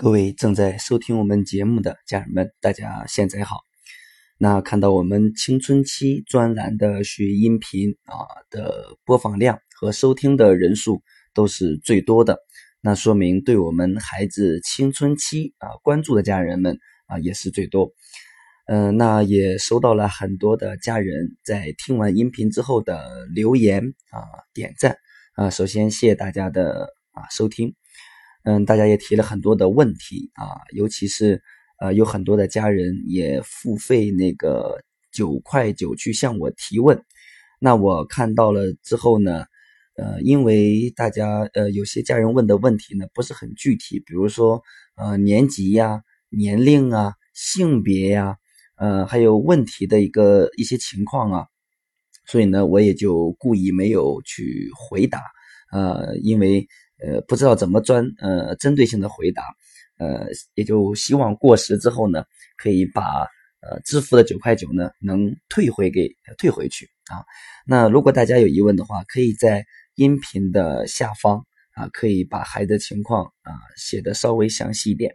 各位正在收听我们节目的家人们，大家现在好。那看到我们青春期专栏的学音频啊的播放量和收听的人数都是最多的，那说明对我们孩子青春期啊关注的家人们啊也是最多。嗯，那也收到了很多的家人在听完音频之后的留言啊点赞啊，首先谢谢大家的啊收听。嗯，大家也提了很多的问题啊，尤其是呃，有很多的家人也付费那个九块九去向我提问。那我看到了之后呢，呃，因为大家呃有些家人问的问题呢不是很具体，比如说呃年级呀、年龄啊、性别呀，呃还有问题的一个一些情况啊，所以呢，我也就故意没有去回答，呃，因为。呃，不知道怎么专呃针对性的回答，呃，也就希望过时之后呢，可以把呃支付的九块九呢能退回给退回去啊。那如果大家有疑问的话，可以在音频的下方啊，可以把孩子情况啊写的稍微详细一点。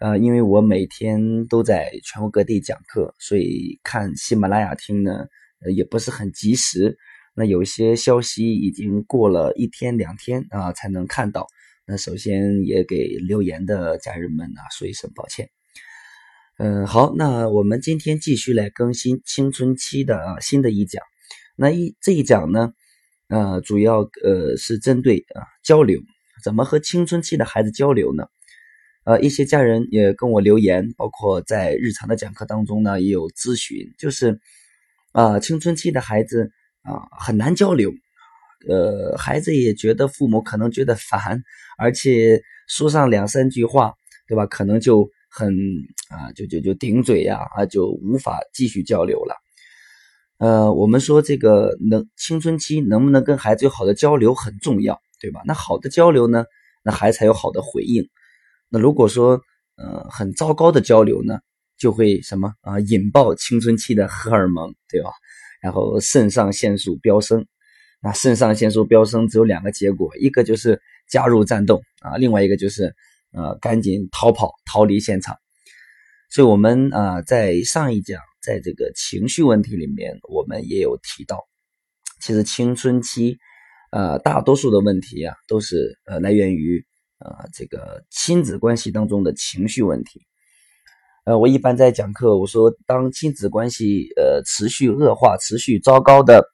呃，因为我每天都在全国各地讲课，所以看喜马拉雅听呢，也不是很及时。那有些消息已经过了一天两天啊才能看到，那首先也给留言的家人们啊说一声抱歉。嗯，好，那我们今天继续来更新青春期的啊新的一讲。那一这一讲呢，呃，主要呃是针对啊交流，怎么和青春期的孩子交流呢？呃，一些家人也跟我留言，包括在日常的讲课当中呢也有咨询，就是啊青春期的孩子。啊，很难交流，呃，孩子也觉得父母可能觉得烦，而且说上两三句话，对吧？可能就很啊，就就就顶嘴呀，啊，就无法继续交流了。呃，我们说这个能青春期能不能跟孩子有好的交流很重要，对吧？那好的交流呢，那孩子才有好的回应。那如果说呃很糟糕的交流呢，就会什么啊，引爆青春期的荷尔蒙，对吧？然后肾上腺素飙升，那肾上腺素飙升只有两个结果，一个就是加入战斗啊，另外一个就是呃赶紧逃跑逃离现场。所以，我们啊在上一讲在这个情绪问题里面，我们也有提到，其实青春期呃大多数的问题啊都是呃来源于呃这个亲子关系当中的情绪问题。呃，我一般在讲课，我说，当亲子关系呃持续恶化、持续糟糕的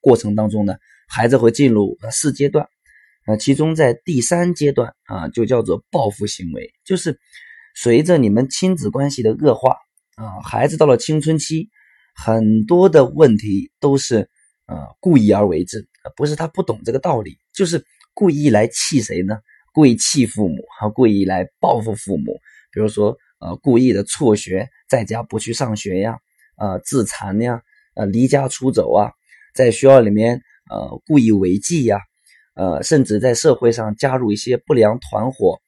过程当中呢，孩子会进入四阶段，呃，其中在第三阶段啊，就叫做报复行为，就是随着你们亲子关系的恶化啊，孩子到了青春期，很多的问题都是呃故意而为之，不是他不懂这个道理，就是故意来气谁呢？故意气父母，还故意来报复父母，比如说。呃，故意的辍学，在家不去上学呀，呃，自残呀，呃，离家出走啊，在学校里面呃故意违纪呀，呃，甚至在社会上加入一些不良团伙，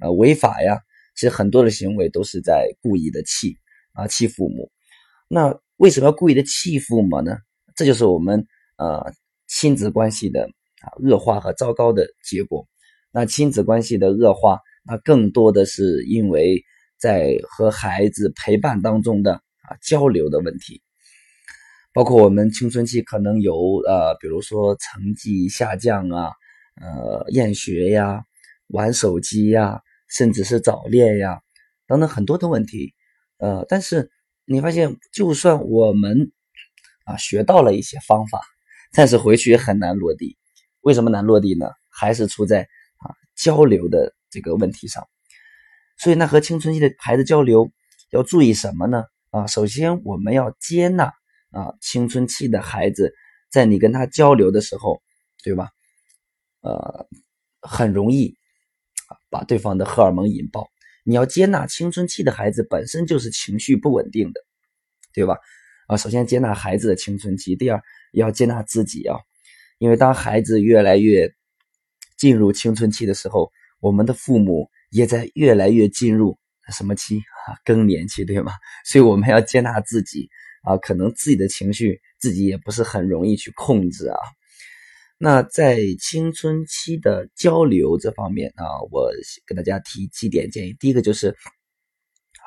呃，违法呀，其实很多的行为都是在故意的气啊气父母。那为什么要故意的气父母呢？这就是我们呃亲子关系的啊恶化和糟糕的结果。那亲子关系的恶化，那更多的是因为。在和孩子陪伴当中的啊交流的问题，包括我们青春期可能有呃，比如说成绩下降啊，呃厌学呀，玩手机呀，甚至是早恋呀等等很多的问题，呃，但是你发现，就算我们啊学到了一些方法，但是回去也很难落地。为什么难落地呢？还是出在啊交流的这个问题上。所以，那和青春期的孩子交流要注意什么呢？啊，首先我们要接纳啊，青春期的孩子在你跟他交流的时候，对吧？呃，很容易把对方的荷尔蒙引爆。你要接纳青春期的孩子本身就是情绪不稳定的，对吧？啊，首先接纳孩子的青春期，第二要接纳自己啊，因为当孩子越来越进入青春期的时候，我们的父母。也在越来越进入什么期啊？更年期，对吗？所以我们要接纳自己啊，可能自己的情绪自己也不是很容易去控制啊。那在青春期的交流这方面啊，我给大家提几点建议。第一个就是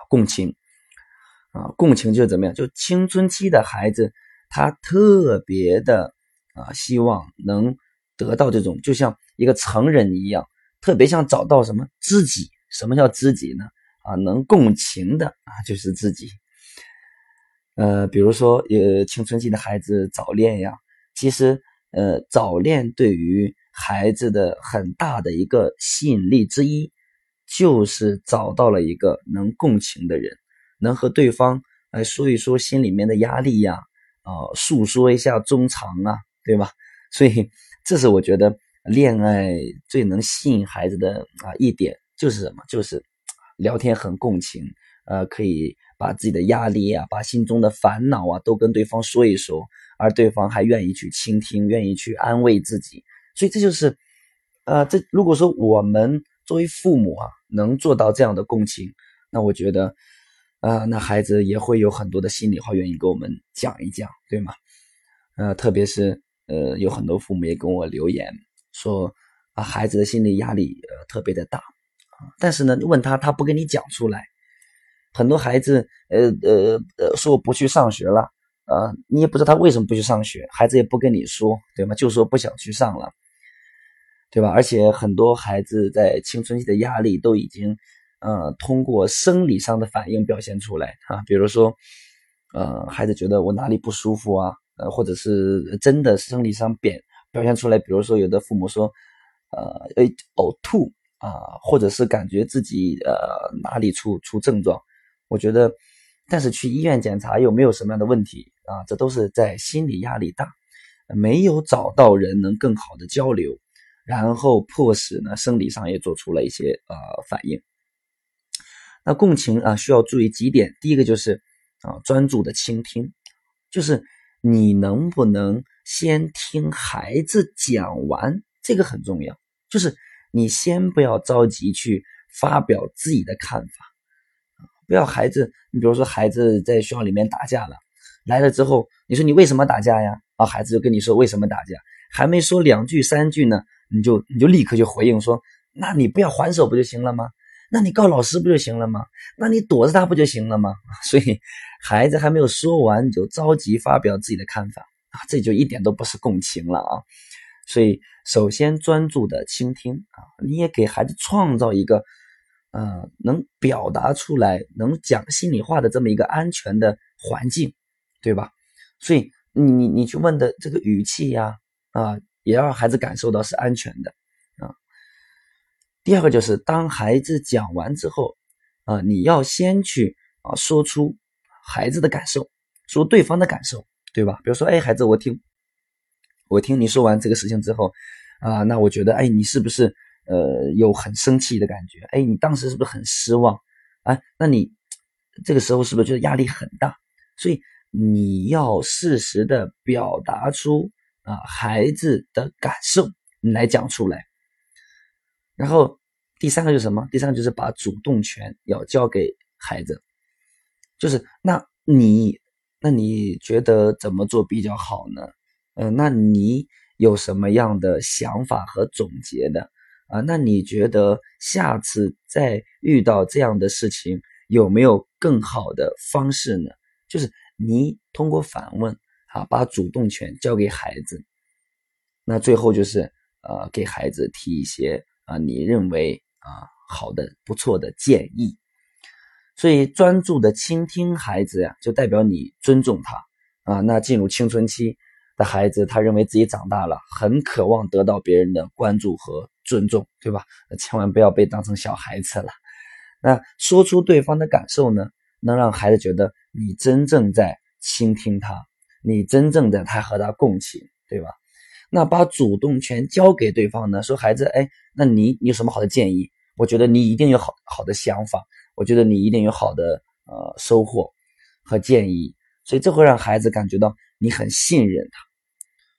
共情啊，共情就是怎么样？就青春期的孩子，他特别的啊，希望能得到这种，就像一个成人一样，特别想找到什么知己。什么叫知己呢？啊，能共情的啊，就是知己。呃，比如说，呃，青春期的孩子早恋呀，其实。呃，早恋对于孩子的很大的一个吸引力之一，就是找到了一个能共情的人，能和对方来说一说心里面的压力呀，啊，诉说一下衷肠啊，对吧？所以，这是我觉得恋爱最能吸引孩子的啊一点，就是什么？就是聊天很共情，呃，可以把自己的压力啊，把心中的烦恼啊，都跟对方说一说。而对方还愿意去倾听，愿意去安慰自己，所以这就是，呃，这如果说我们作为父母啊，能做到这样的共情，那我觉得，啊，那孩子也会有很多的心里话愿意跟我们讲一讲，对吗？呃，特别是呃，有很多父母也跟我留言说，啊，孩子的心理压力呃特别的大，啊，但是呢，问他他不跟你讲出来，很多孩子呃呃呃说我不去上学了。呃，你也不知道他为什么不去上学，孩子也不跟你说，对吗？就说不想去上了，对吧？而且很多孩子在青春期的压力都已经，呃，通过生理上的反应表现出来啊，比如说，呃，孩子觉得我哪里不舒服啊，呃，或者是真的生理上变表现出来，比如说有的父母说，呃，呕吐啊，或者是感觉自己呃哪里出出症状，我觉得。但是去医院检查又没有什么样的问题啊，这都是在心理压力大，没有找到人能更好的交流，然后迫使呢生理上也做出了一些呃反应。那共情啊需要注意几点，第一个就是啊专注的倾听，就是你能不能先听孩子讲完，这个很重要，就是你先不要着急去发表自己的看法。不要孩子，你比如说孩子在学校里面打架了，来了之后，你说你为什么打架呀？啊，孩子就跟你说为什么打架，还没说两句三句呢，你就你就立刻就回应说，那你不要还手不就行了吗？那你告老师不就行了吗？那你躲着他不就行了吗？所以孩子还没有说完，你就着急发表自己的看法，啊这就一点都不是共情了啊。所以首先专注的倾听啊，你也给孩子创造一个。呃，能表达出来、能讲心里话的这么一个安全的环境，对吧？所以你你你去问的这个语气呀，啊，也要让孩子感受到是安全的啊。第二个就是当孩子讲完之后，啊，你要先去啊说出孩子的感受，说对方的感受，对吧？比如说，哎，孩子，我听我听你说完这个事情之后，啊，那我觉得，哎，你是不是？呃，有很生气的感觉，哎，你当时是不是很失望？哎，那你这个时候是不是觉得压力很大？所以你要适时的表达出啊孩子的感受，你来讲出来。然后第三个就是什么？第三个就是把主动权要交给孩子，就是那你那你觉得怎么做比较好呢？嗯，那你有什么样的想法和总结的？啊，那你觉得下次再遇到这样的事情，有没有更好的方式呢？就是你通过反问，啊，把主动权交给孩子。那最后就是，呃，给孩子提一些啊，你认为啊好的、不错的建议。所以专注的倾听孩子呀，就代表你尊重他啊。那进入青春期。的孩子，他认为自己长大了，很渴望得到别人的关注和尊重，对吧？千万不要被当成小孩子了。那说出对方的感受呢，能让孩子觉得你真正在倾听他，你真正的他和他共情，对吧？那把主动权交给对方呢，说孩子，哎，那你你有什么好的建议？我觉得你一定有好好的想法，我觉得你一定有好的呃收获和建议，所以这会让孩子感觉到你很信任他。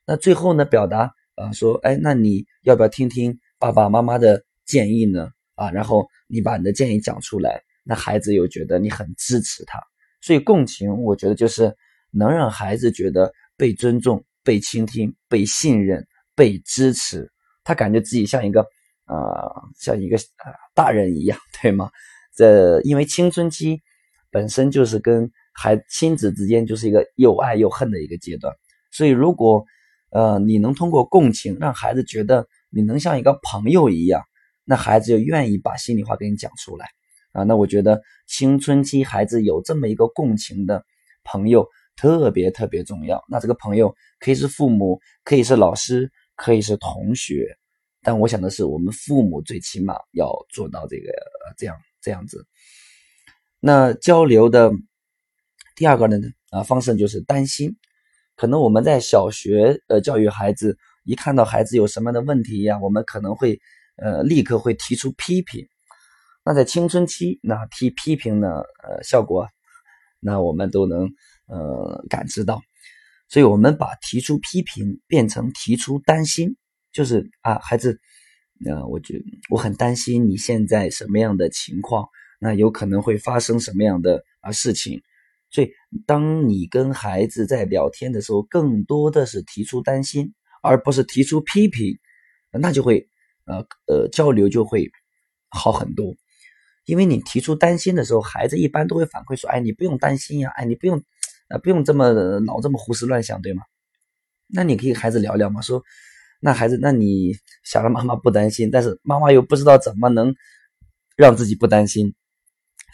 那最后呢，表达啊说，哎，那你要不要听听爸爸妈妈的建议呢？啊，然后你把你的建议讲出来，那孩子又觉得你很支持他，所以共情，我觉得就是能让孩子觉得被尊重、被倾听、被信任、被支持，他感觉自己像一个呃像一个呃大人一样，对吗？这因为青春期本身就是跟孩亲子之间就是一个又爱又恨的一个阶段，所以如果呃你能通过共情让孩子觉得你能像一个朋友一样，那孩子就愿意把心里话跟你讲出来啊。那我觉得青春期孩子有这么一个共情的朋友特别特别重要。那这个朋友可以是父母，可以是老师，可以是同学，但我想的是我们父母最起码要做到这个这样。这样子，那交流的第二个呢？啊，方式就是担心。可能我们在小学呃教育孩子，一看到孩子有什么样的问题呀，我们可能会呃立刻会提出批评。那在青春期，那提批评呢，呃，效果，那我们都能呃感知到。所以我们把提出批评变成提出担心，就是啊，孩子。那我就我很担心你现在什么样的情况，那有可能会发生什么样的啊事情，所以当你跟孩子在聊天的时候，更多的是提出担心，而不是提出批评，那就会呃呃交流就会好很多，因为你提出担心的时候，孩子一般都会反馈说，哎，你不用担心呀，哎，你不用呃不用这么老这么胡思乱想，对吗？那你可以孩子聊聊嘛，说。那孩子，那你想让妈妈不担心，但是妈妈又不知道怎么能让自己不担心，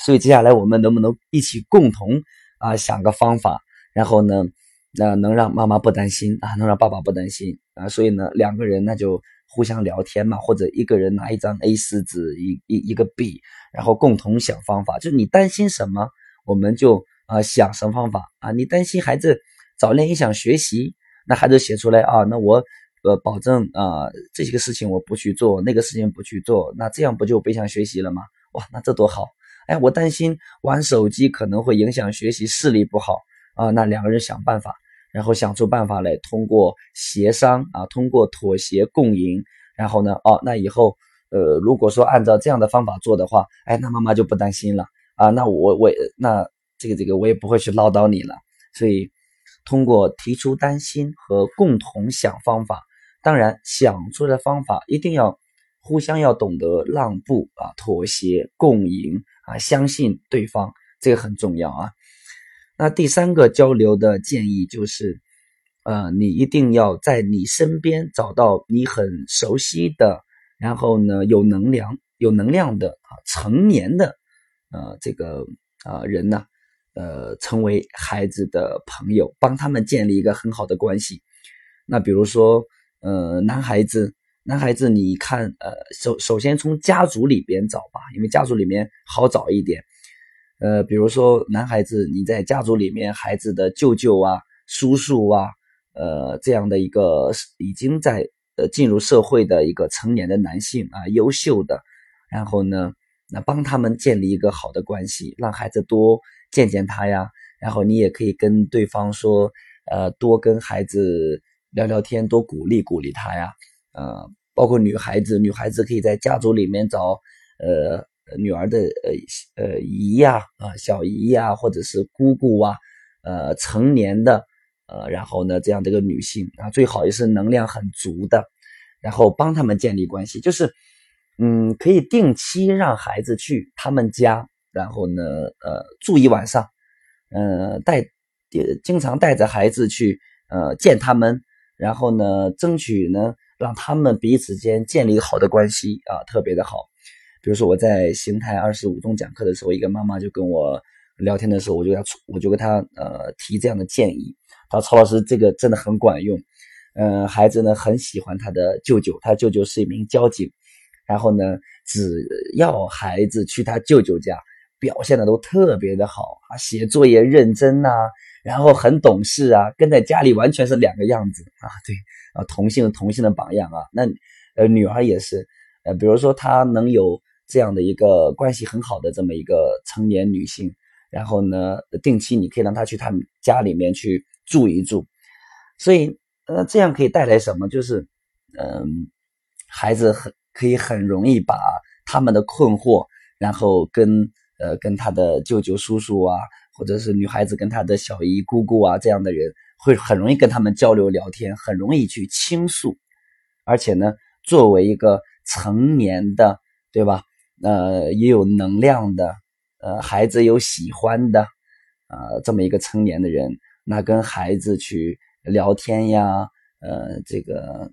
所以接下来我们能不能一起共同啊想个方法，然后呢，那能让妈妈不担心啊，能让爸爸不担心啊，所以呢，两个人那就互相聊天嘛，或者一个人拿一张 A 四纸，一一一个笔，然后共同想方法，就你担心什么，我们就啊想什么方法啊，你担心孩子早恋影响学习，那孩子写出来啊，那我。呃，保证啊，这些个事情我不去做，那个事情不去做，那这样不就背向学习了吗？哇，那这多好！哎，我担心玩手机可能会影响学习，视力不好啊。那两个人想办法，然后想出办法来，通过协商啊，通过妥协共赢，然后呢，哦，那以后呃，如果说按照这样的方法做的话，哎，那妈妈就不担心了啊。那我我那这个这个我也不会去唠叨你了。所以通过提出担心和共同想方法。当然，想出来的方法一定要互相要懂得让步啊，妥协共赢啊，相信对方，这个很重要啊。那第三个交流的建议就是，呃，你一定要在你身边找到你很熟悉的，然后呢有能量、有能量的啊成年的呃这个啊人呢，呃，成为孩子的朋友，帮他们建立一个很好的关系。那比如说。呃，男孩子，男孩子，你看，呃，首首先从家族里边找吧，因为家族里面好找一点。呃，比如说男孩子，你在家族里面，孩子的舅舅啊、叔叔啊，呃，这样的一个已经在呃进入社会的一个成年的男性啊，优秀的，然后呢，那帮他们建立一个好的关系，让孩子多见见他呀。然后你也可以跟对方说，呃，多跟孩子。聊聊天，多鼓励鼓励他呀，呃，包括女孩子，女孩子可以在家族里面找，呃，女儿的呃呃姨呀，啊小姨呀，或者是姑姑啊，呃成年的，呃，然后呢，这样的一个女性啊，最好也是能量很足的，然后帮他们建立关系，就是，嗯，可以定期让孩子去他们家，然后呢，呃，住一晚上，呃，带，经常带着孩子去，呃，见他们。然后呢，争取呢，让他们彼此间建立好的关系啊，特别的好。比如说我在邢台二十五中讲课的时候，一个妈妈就跟我聊天的时候，我就要我就跟她呃提这样的建议。他说：“曹老师，这个真的很管用。嗯，孩子呢很喜欢他的舅舅，他舅舅是一名交警。然后呢，只要孩子去他舅舅家，表现的都特别的好啊，写作业认真呐。”然后很懂事啊，跟在家里完全是两个样子啊，对啊，同性同性的榜样啊。那呃，女儿也是，呃，比如说她能有这样的一个关系很好的这么一个成年女性，然后呢，定期你可以让她去他们家里面去住一住，所以呃，这样可以带来什么？就是嗯，孩子很可以很容易把他们的困惑，然后跟呃跟他的舅舅叔叔啊。或者是女孩子跟他的小姨姑姑啊这样的人，会很容易跟他们交流聊天，很容易去倾诉，而且呢，作为一个成年的，对吧？呃，也有能量的，呃，孩子有喜欢的，呃，这么一个成年的人，那跟孩子去聊天呀，呃，这个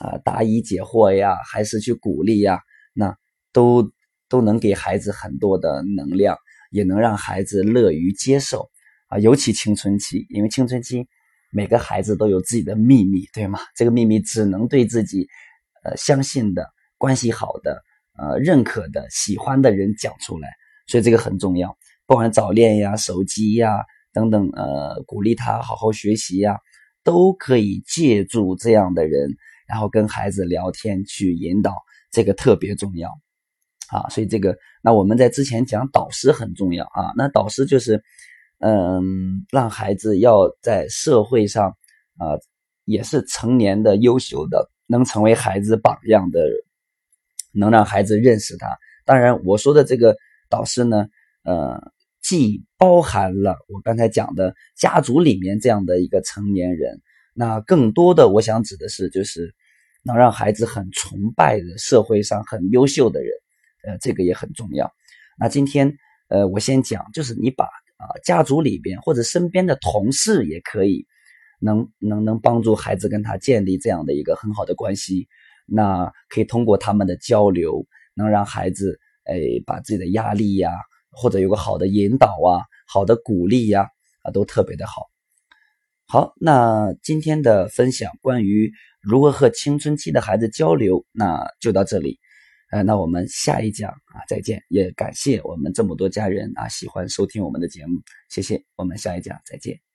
啊答疑解惑呀，还是去鼓励呀，那都都能给孩子很多的能量，也能让孩子乐于接受啊。尤其青春期，因为青春期每个孩子都有自己的秘密，对吗？这个秘密只能对自己呃相信的、关系好的。呃，认可的、喜欢的人讲出来，所以这个很重要。不管早恋呀、手机呀等等，呃，鼓励他好好学习呀，都可以借助这样的人，然后跟孩子聊天去引导，这个特别重要啊。所以这个，那我们在之前讲导师很重要啊。那导师就是，嗯，让孩子要在社会上啊，也是成年的、优秀的，能成为孩子榜样的。能让孩子认识他。当然，我说的这个导师呢，呃，既包含了我刚才讲的家族里面这样的一个成年人，那更多的我想指的是，就是能让孩子很崇拜的社会上很优秀的人，呃，这个也很重要。那今天，呃，我先讲，就是你把啊家族里边或者身边的同事也可以，能能能帮助孩子跟他建立这样的一个很好的关系。那可以通过他们的交流，能让孩子哎把自己的压力呀，或者有个好的引导啊，好的鼓励呀，啊都特别的好。好，那今天的分享关于如何和青春期的孩子交流，那就到这里。呃，那我们下一讲啊再见，也感谢我们这么多家人啊喜欢收听我们的节目，谢谢，我们下一讲再见。